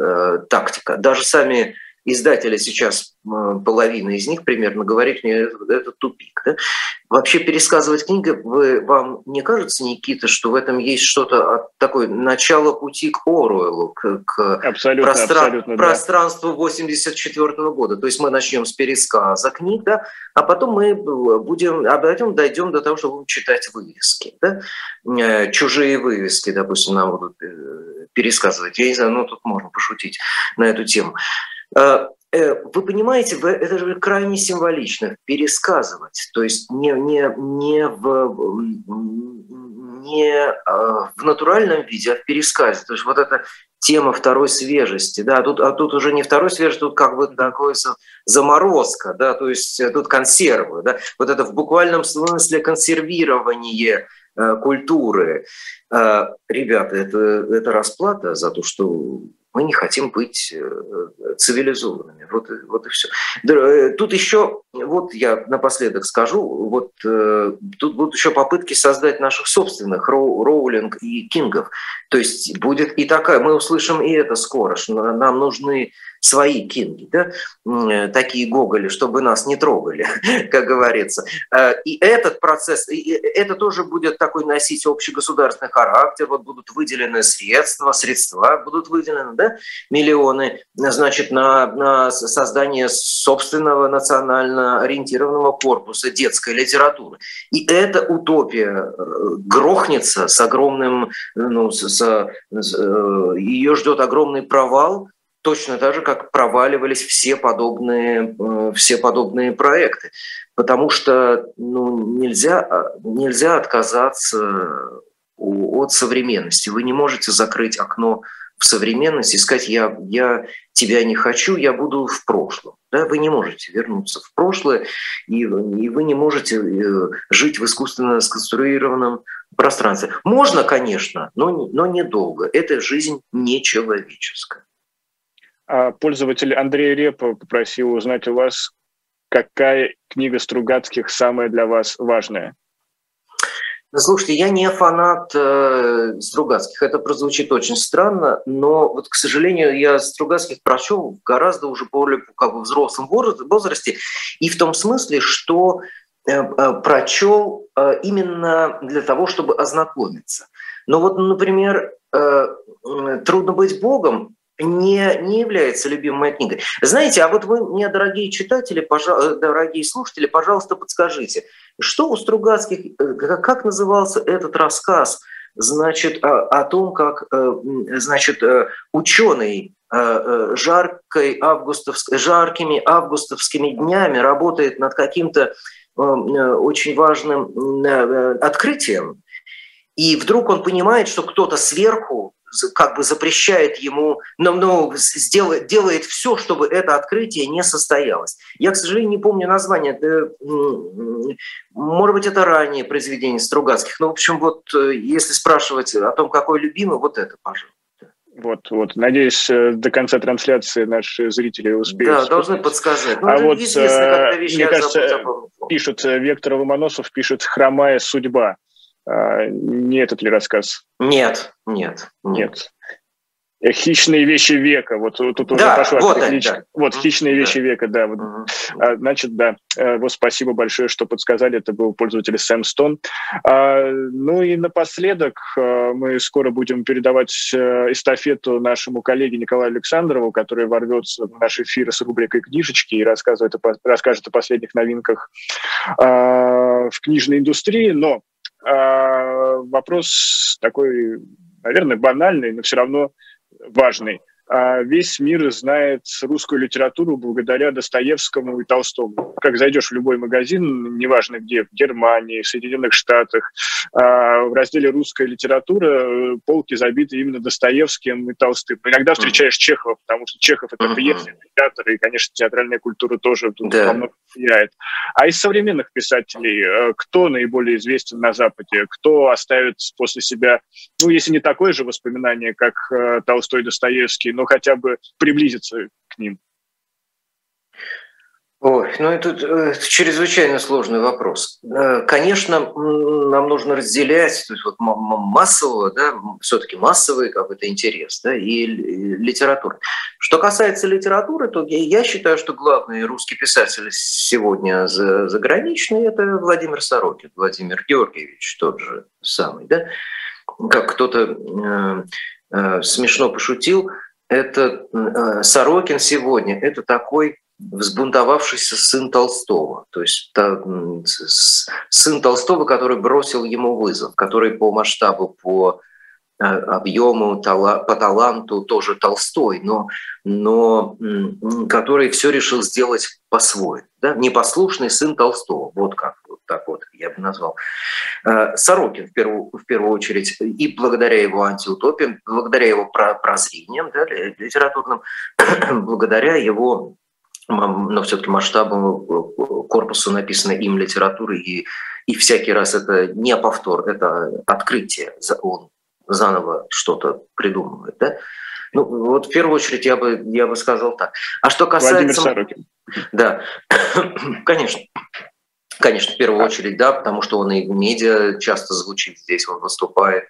тактика. Даже сами издатели сейчас, половина из них примерно, говорит мне, это, тупик. Да? Вообще пересказывать книги, вы, вам не кажется, Никита, что в этом есть что-то от такой начала пути к Оруэллу, к, к абсолютно, простран... абсолютно, пространству 84 -го года? То есть мы начнем с пересказа книг, да, а потом мы будем, а потом дойдем до того, что будем читать вывески. Да? Э, чужие вывески, допустим, нам будут э, пересказывать. Я не знаю, ну тут можно пошутить на эту тему. Э, вы понимаете, это же крайне символично пересказывать, то есть не, не, не, в, не в натуральном виде, а в пересказе. То есть вот эта тема второй свежести, да, тут, а тут уже не второй свежести, тут как бы такое заморозка, да, то есть тут консервы, да, вот это в буквальном смысле консервирование Э, культуры. Э, ребята, это, это расплата за то, что мы не хотим быть э, цивилизованными. Вот, вот и все. Тут еще, вот я напоследок скажу, вот тут будут еще попытки создать наших собственных Роу, Роулинг и Кингов. То есть будет и такая, мы услышим и это скоро, что нам нужны свои кинги, да, э, такие Гоголи, чтобы нас не трогали, (laughs) как говорится. Э, и этот процесс, и это тоже будет такой носить общегосударственный характер, вот будут выделены средства, средства будут выделены, да, миллионы, значит, на, на создание собственного национально ориентированного корпуса детской литературы. И эта утопия э, грохнется с огромным, ну, с, с, ее ждет огромный провал, точно так же, как проваливались все подобные, э, все подобные проекты. Потому что ну, нельзя, а, нельзя отказаться от современности. Вы не можете закрыть окно в современность и сказать, я, я тебя не хочу, я буду в прошлом. Да, вы не можете вернуться в прошлое, и, и вы не можете э, жить в искусственно сконструированном пространстве. Можно, конечно, но, но недолго. Эта жизнь нечеловеческая. А пользователь Андрей Репа попросил узнать у вас, какая книга Стругацких самая для вас важная. Слушайте, я не фанат э, Стругацких. Это прозвучит очень странно, но вот, к сожалению, я Стругацких прочел гораздо уже более как бы, взрослом возрасте, и в том смысле, что э, э, прочел э, именно для того, чтобы ознакомиться. Но вот, например, э, «Трудно быть Богом» не, не является любимой книгой. Знаете, а вот вы мне, дорогие читатели, пожалуйста, дорогие слушатели, пожалуйста, подскажите, что у Стругацких, э, как назывался этот рассказ, значит, о, о том, как, э, значит, э, ученый жаркой августовск... жаркими августовскими днями работает над каким-то очень важным открытием, и вдруг он понимает, что кто-то сверху как бы запрещает ему, но, но сделает, делает все, чтобы это открытие не состоялось. Я, к сожалению, не помню название. Это, может быть, это раннее произведение Стругацких. Но, в общем, вот э, если спрашивать о том, какой любимый, вот это, пожалуйста. Вот, вот. Надеюсь, э, до конца трансляции наши зрители успеют. Да, должны подсказать. Ну, а вот, э, вещи, мне кажется, пишут, Вектор Ломоносов пишет «Хромая судьба». А, не этот ли рассказ? Нет, нет, нет. Э, хищные вещи века. Вот тут уже да, пошла вот, они, да. вот хищные да. вещи века, да. Вот. Uh-huh. Значит, да. Э, вот спасибо большое, что подсказали. Это был пользователь Сэм Стон. А, ну и напоследок э, мы скоро будем передавать эстафету нашему коллеге Николаю Александрову, который ворвется в наш эфир с рубрикой «Книжечки» и рассказывает, расскажет о последних новинках в книжной индустрии. Но вопрос такой, наверное, банальный, но все равно важный. А весь мир знает русскую литературу благодаря Достоевскому и Толстому. Как зайдешь в любой магазин, неважно где, в Германии, в Соединенных Штатах, а, в разделе «Русская литература» э, полки забиты именно Достоевским и Толстым. Иногда встречаешь Чехова, потому что Чехов – это пьеса, театр, и, конечно, театральная культура тоже тут да. во влияет. А из современных писателей э, кто наиболее известен на Западе? Кто оставит после себя, ну, если не такое же воспоминание, как э, Толстой и Достоевский, но хотя бы приблизиться к ним? Ой, ну это, это чрезвычайно сложный вопрос. Э, конечно, нам нужно разделять то есть вот массового, да, все-таки массовый какой-то интерес, да, и литературу. Что касается литературы, то я считаю, что главный русский писатель сегодня заграничный – это Владимир Сорокин, Владимир Георгиевич тот же самый, да. Как кто-то э, э, смешно пошутил, это э, Сорокин сегодня – это такой взбунтовавшийся сын Толстого, то есть та, сын Толстого, который бросил ему вызов, который по масштабу, по э, объему, по таланту тоже Толстой, но, но который все решил сделать по-своему. Да? Непослушный сын Толстого, вот как так вот я бы назвал. Э, Сорокин в первую, в первую очередь, и благодаря его антиутопиям, благодаря его прозрениям да, литературным, (clears throat) благодаря его но все-таки масштабом э, корпуса написанной им литературы, и, и всякий раз это не повтор, это открытие, он заново что-то придумывает. Да? Ну, вот в первую очередь я бы, я бы сказал так. А что касается... Владимир Сорокин. Да, (clears throat) конечно. Конечно, в первую очередь, да, потому что он и в медиа часто звучит здесь, он выступает.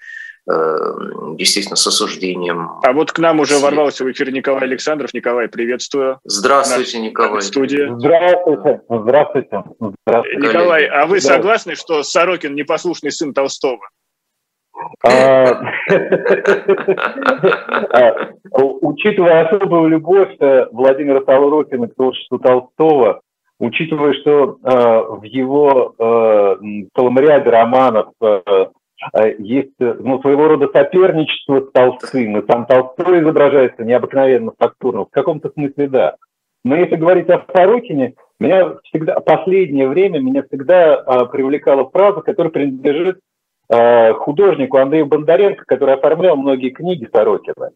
Э, естественно, с осуждением. А вот к нам уже ворвался в эфир Николай Александров. Николай, приветствую. Здравствуйте, Николай. Студия. Здравствуйте. Здравствуйте. Здравствуйте. Николай, а вы согласны, что Сорокин непослушный сын Толстого? А, (laughs) а, учитывая особую любовь Владимира Сорокина к творчеству Толстого, учитывая, что в его целом ряде романов а, есть ну, своего рода соперничество с Толстым, и сам Толстой изображается необыкновенно фактурно. В каком-то смысле да. Но если говорить о Сорокине, меня всегда, последнее время меня всегда а, привлекала фраза, которая принадлежит а, художнику Андрею Бондаренко, который оформлял многие книги Сорокина.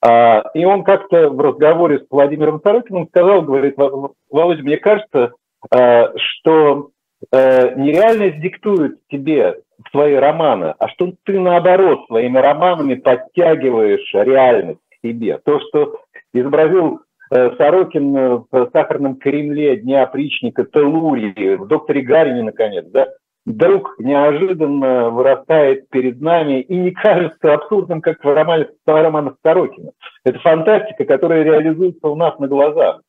А, и он как-то в разговоре с Владимиром Сорокиным сказал, говорит, Володя, мне кажется, а, что а, нереальность диктует тебе свои романы, а что ты наоборот своими романами подтягиваешь реальность к себе. То, что изобразил э, Сорокин в «Сахарном Кремле», «Дня опричника», «Телурии», в «Докторе Гарине», наконец, да, вдруг неожиданно вырастает перед нами и не кажется абсурдным, как в романе, романах Сорокина. Это фантастика, которая реализуется у нас на глазах.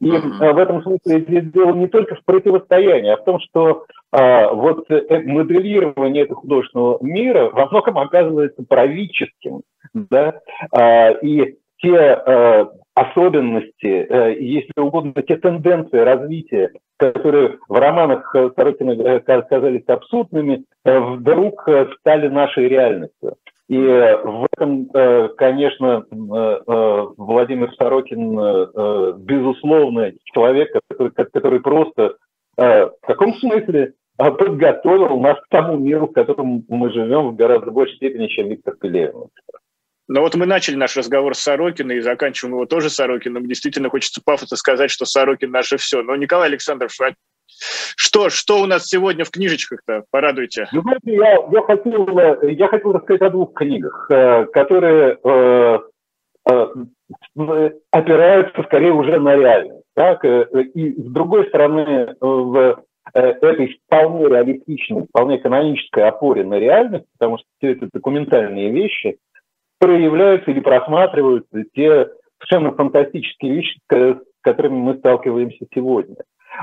И mm-hmm. в этом смысле здесь дело не только в противостоянии, а в том, что а, вот э, моделирование этого художественного мира во многом оказывается правительским. Да? А, и те а, особенности, а, если угодно, те тенденции развития, которые в романах Сорокина казались абсурдными, вдруг стали нашей реальностью. И в этом, конечно, Владимир Сорокин, безусловно, человек, который, который просто в каком смысле подготовил нас к тому миру, в котором мы живем в гораздо большей степени, чем Виктор Пелевин. Но вот мы начали наш разговор с Сорокиной и заканчиваем его тоже Сорокиным. Действительно хочется пафосно сказать, что Сорокин наше все. Но, Николай Александрович, а что, что у нас сегодня в книжечках-то? Порадуйте. Ну, знаете, я, я, хотел, я хотел рассказать о двух книгах, э, которые э, э, опираются скорее уже на реальность. Так? И с другой стороны, в Э, этой вполне реалистичной, вполне канонической опоре на реальность, потому что все это документальные вещи, проявляются или просматриваются те совершенно фантастические вещи, с которыми мы сталкиваемся сегодня.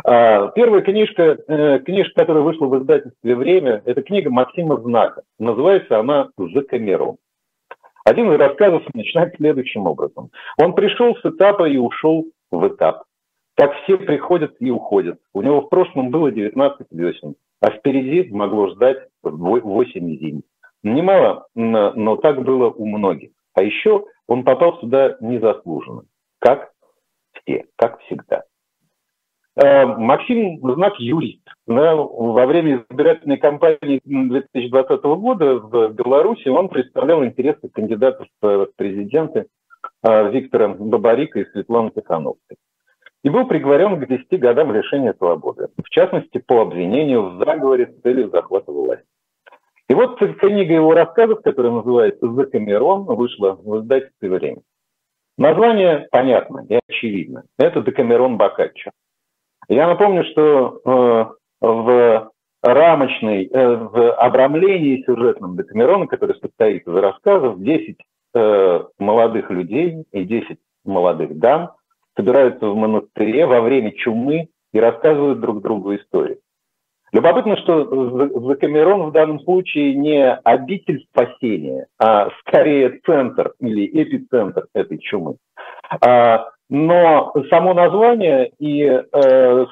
А, первая книжка, э, книжка, которая вышла в издательстве «Время», это книга Максима Знака. Называется она «За камеру». Один из рассказов начинается следующим образом. Он пришел с этапа и ушел в этап. Так все приходят и уходят. У него в прошлом было 19 весен, а впереди могло ждать 8 зим. Немало, но так было у многих. А еще он попал сюда незаслуженно, как все, как всегда. Э, Максим Знак юрист. Во время избирательной кампании 2020 года в Беларуси он представлял интересы кандидатов в президенты э, Виктора Бабарика и Светланы Тихановской и был приговорен к 10 годам лишения свободы, в частности, по обвинению в заговоре с целью захвата власти. И вот книга его рассказов, которая называется «За Камерон», вышла в издательстве «Время». Название понятно и очевидно. Это Декамерон Боккаччо. Я напомню, что э, в рамочной, э, в обрамлении сюжетном Декамерона, который состоит из рассказов, 10 э, молодых людей и 10 молодых дам собираются в монастыре во время чумы и рассказывают друг другу истории. Любопытно, что Закамерон в данном случае не обитель спасения, а скорее центр или эпицентр этой чумы. А, но само название и э,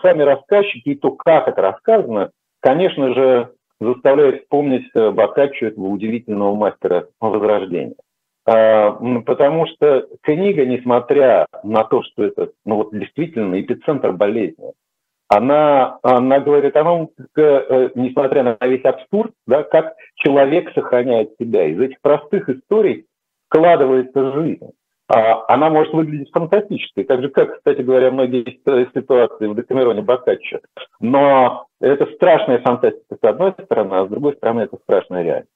сами рассказчики, и то, как это рассказано, конечно же, заставляет вспомнить э, Бокаччо, этого удивительного мастера Возрождения. А, потому что книга, несмотря на то, что это ну, вот действительно эпицентр болезни, она, она говорит о том, э, несмотря на весь абсурд, да, как человек сохраняет себя. Из этих простых историй складывается жизнь. А она может выглядеть фантастической, так же, как, кстати говоря, многие ситуации в Декамероне Бокаччо. Но это страшная фантастика с одной стороны, а с другой стороны это страшная реальность.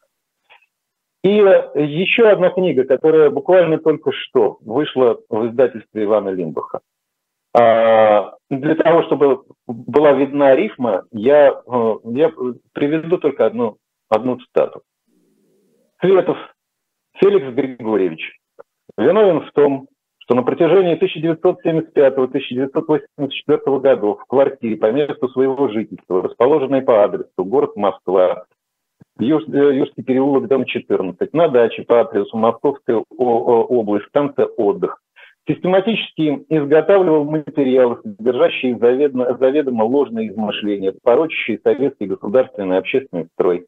И еще одна книга, которая буквально только что вышла в издательстве Ивана Лимбаха. А, для того, чтобы была видна рифма, я, э, я приведу только одну, одну цитату. Светов Феликс Григорьевич виновен в том, что на протяжении 1975-1984 годов в квартире по месту своего жительства, расположенной по адресу город Москва, Южский переулок, дом 14, на даче по адресу Московская область, станция отдых, систематически изготавливал материалы, содержащие заведомо, заведомо ложные измышления, порочащие советский государственный общественный строй,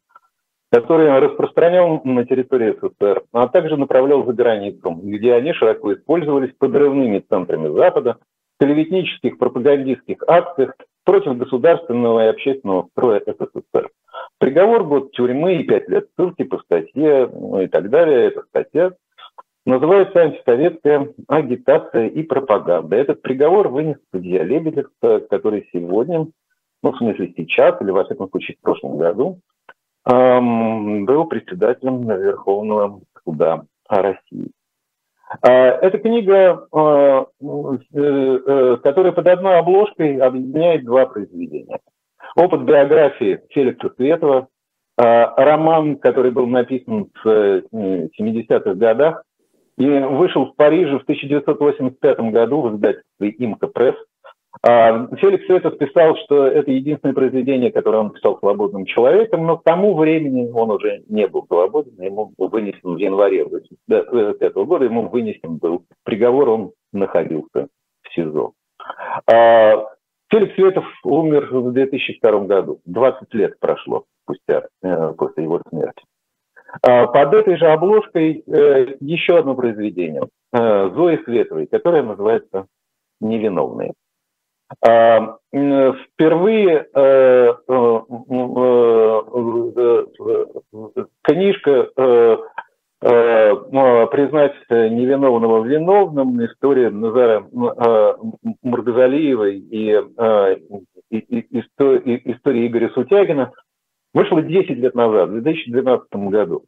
который распространял на территории СССР, а также направлял за границу, где они широко использовались подрывными центрами Запада, клеветнических пропагандистских акциях против государственного и общественного строя СССР. Приговор год тюрьмы и пять лет ссылки по статье ну и так далее. Эта статья называется антисоветская агитация и пропаганда. Этот приговор вынес судья Лебедев, который сегодня, ну, в смысле сейчас, или, во всяком случае, в прошлом году, эм, был председателем Верховного суда России. А, эта книга, э, э, которая под одной обложкой объединяет два произведения. Опыт биографии Феликса Светова, а, роман, который был написан в 70-х годах, и вышел в Париже в 1985 году в издательстве «Имка Пресс». А, Феликс Светов писал, что это единственное произведение, которое он писал свободным человеком, но к тому времени он уже не был свободен, ему был вынесен в январе 1985 года, ему вынесен был приговор, он находился в СИЗО. А, Феликс Светов умер в 2002 году, 20 лет прошло спустя, э, после его смерти. А, под этой же обложкой э, еще одно произведение э, Зои Световой, которое называется «Невиновные». А, впервые э, книжка признать невиновного виновным история Назара и, и история Игоря Сутягина – вышла 10 лет назад, в 2012 году.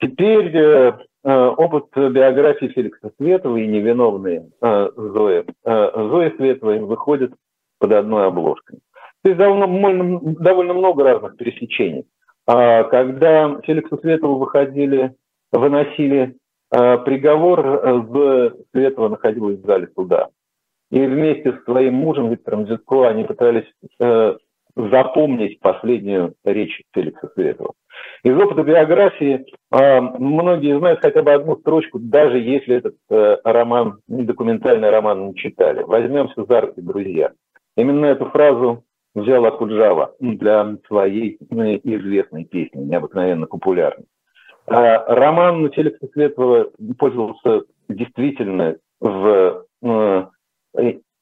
Теперь э, э, опыт биографии Феликса Светова и невиновные э, Зои, э, Зои Световой выходит под одной обложкой. То есть довольно, довольно много разных пересечений. А когда Феликсу Светову выходили, выносили э, приговор, э, Светова находилась в зале суда. И вместе с своим мужем Виктором Зитко они пытались э, запомнить последнюю речь Феликса Светова. Из опыта биографии э, многие знают хотя бы одну строчку, даже если этот э, роман, документальный роман не читали. Возьмемся за руки, друзья. Именно эту фразу взял Акуджава для своей ну, известной песни, необыкновенно популярной. А роман Феликса Светлого пользовался действительно в э,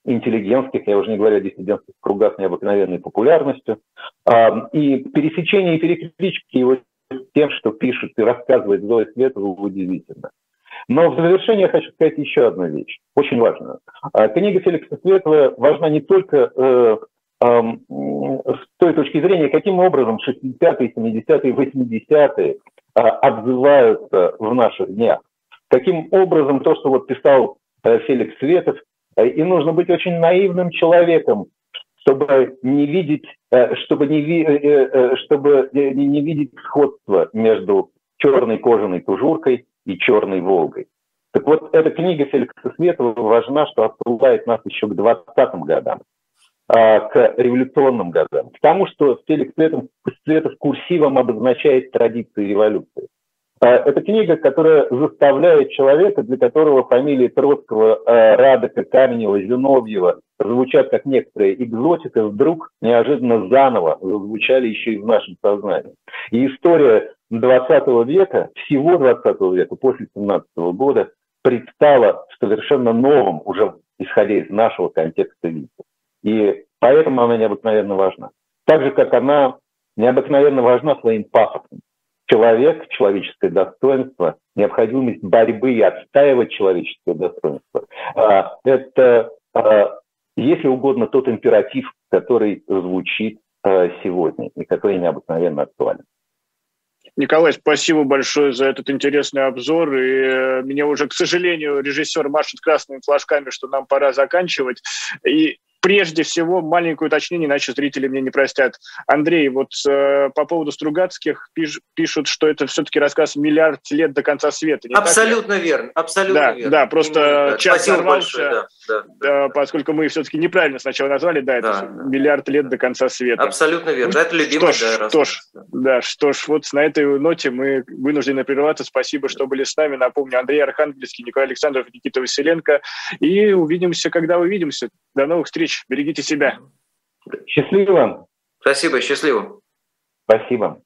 интеллигентских, я уже не говорю о диссидентских кругах, необыкновенной популярностью. А, и пересечение и переклички его тем, что пишет и рассказывает Зоя Светова, удивительно. Но в завершение я хочу сказать еще одну вещь, очень важную. А, книга Феликса Светова важна не только э, с той точки зрения, каким образом 60-е, 70-е, 80-е э, отзываются в наших днях. Каким образом то, что вот писал э, Феликс Светов, и нужно быть очень наивным человеком, чтобы не видеть, э, чтобы не, э, чтобы не видеть сходства между черной кожаной тужуркой и черной Волгой. Так вот, эта книга Феликса Светова важна, что отсылает нас еще к 20-м годам, а, к революционным годам, к тому, что Феликс Светов, Светов курсивом обозначает традиции революции. А, это книга, которая заставляет человека, для которого фамилии Троцкого, а, Радека, Каменева, Зиновьева звучат как некоторые экзотика, вдруг неожиданно заново зазвучали еще и в нашем сознании. И история 20 века, всего 20 века, после 17 года, предстала в совершенно новом, уже исходя из нашего контекста виде. И поэтому она необыкновенно важна. Так же, как она необыкновенно важна своим пафосом. Человек, человеческое достоинство, необходимость борьбы и отстаивать человеческое достоинство. А, это, а, если угодно, тот императив, который звучит а, сегодня и который необыкновенно актуален. Николай, спасибо большое за этот интересный обзор. И э, мне уже, к сожалению, режиссер машет красными флажками, что нам пора заканчивать. И прежде всего маленькое уточнение, иначе зрители мне не простят. Андрей, вот э, по поводу Стругацких пиш, пишут, что это все-таки рассказ «Миллиард лет до конца света». Не абсолютно верно, абсолютно да, верно. Да, просто Именно, час Спасибо большое, да, да, да, поскольку мы все-таки неправильно сначала назвали, да, это да, «Миллиард лет до конца света». Абсолютно верно, ну, это любимый что ж, да, что ж, да, что ж, вот на этой ноте мы вынуждены прерваться. Спасибо, что были с нами. Напомню, Андрей Архангельский, Николай Александров, Никита Василенко. И увидимся, когда увидимся. До новых встреч. Берегите себя. Счастливо. Спасибо, счастливо. Спасибо.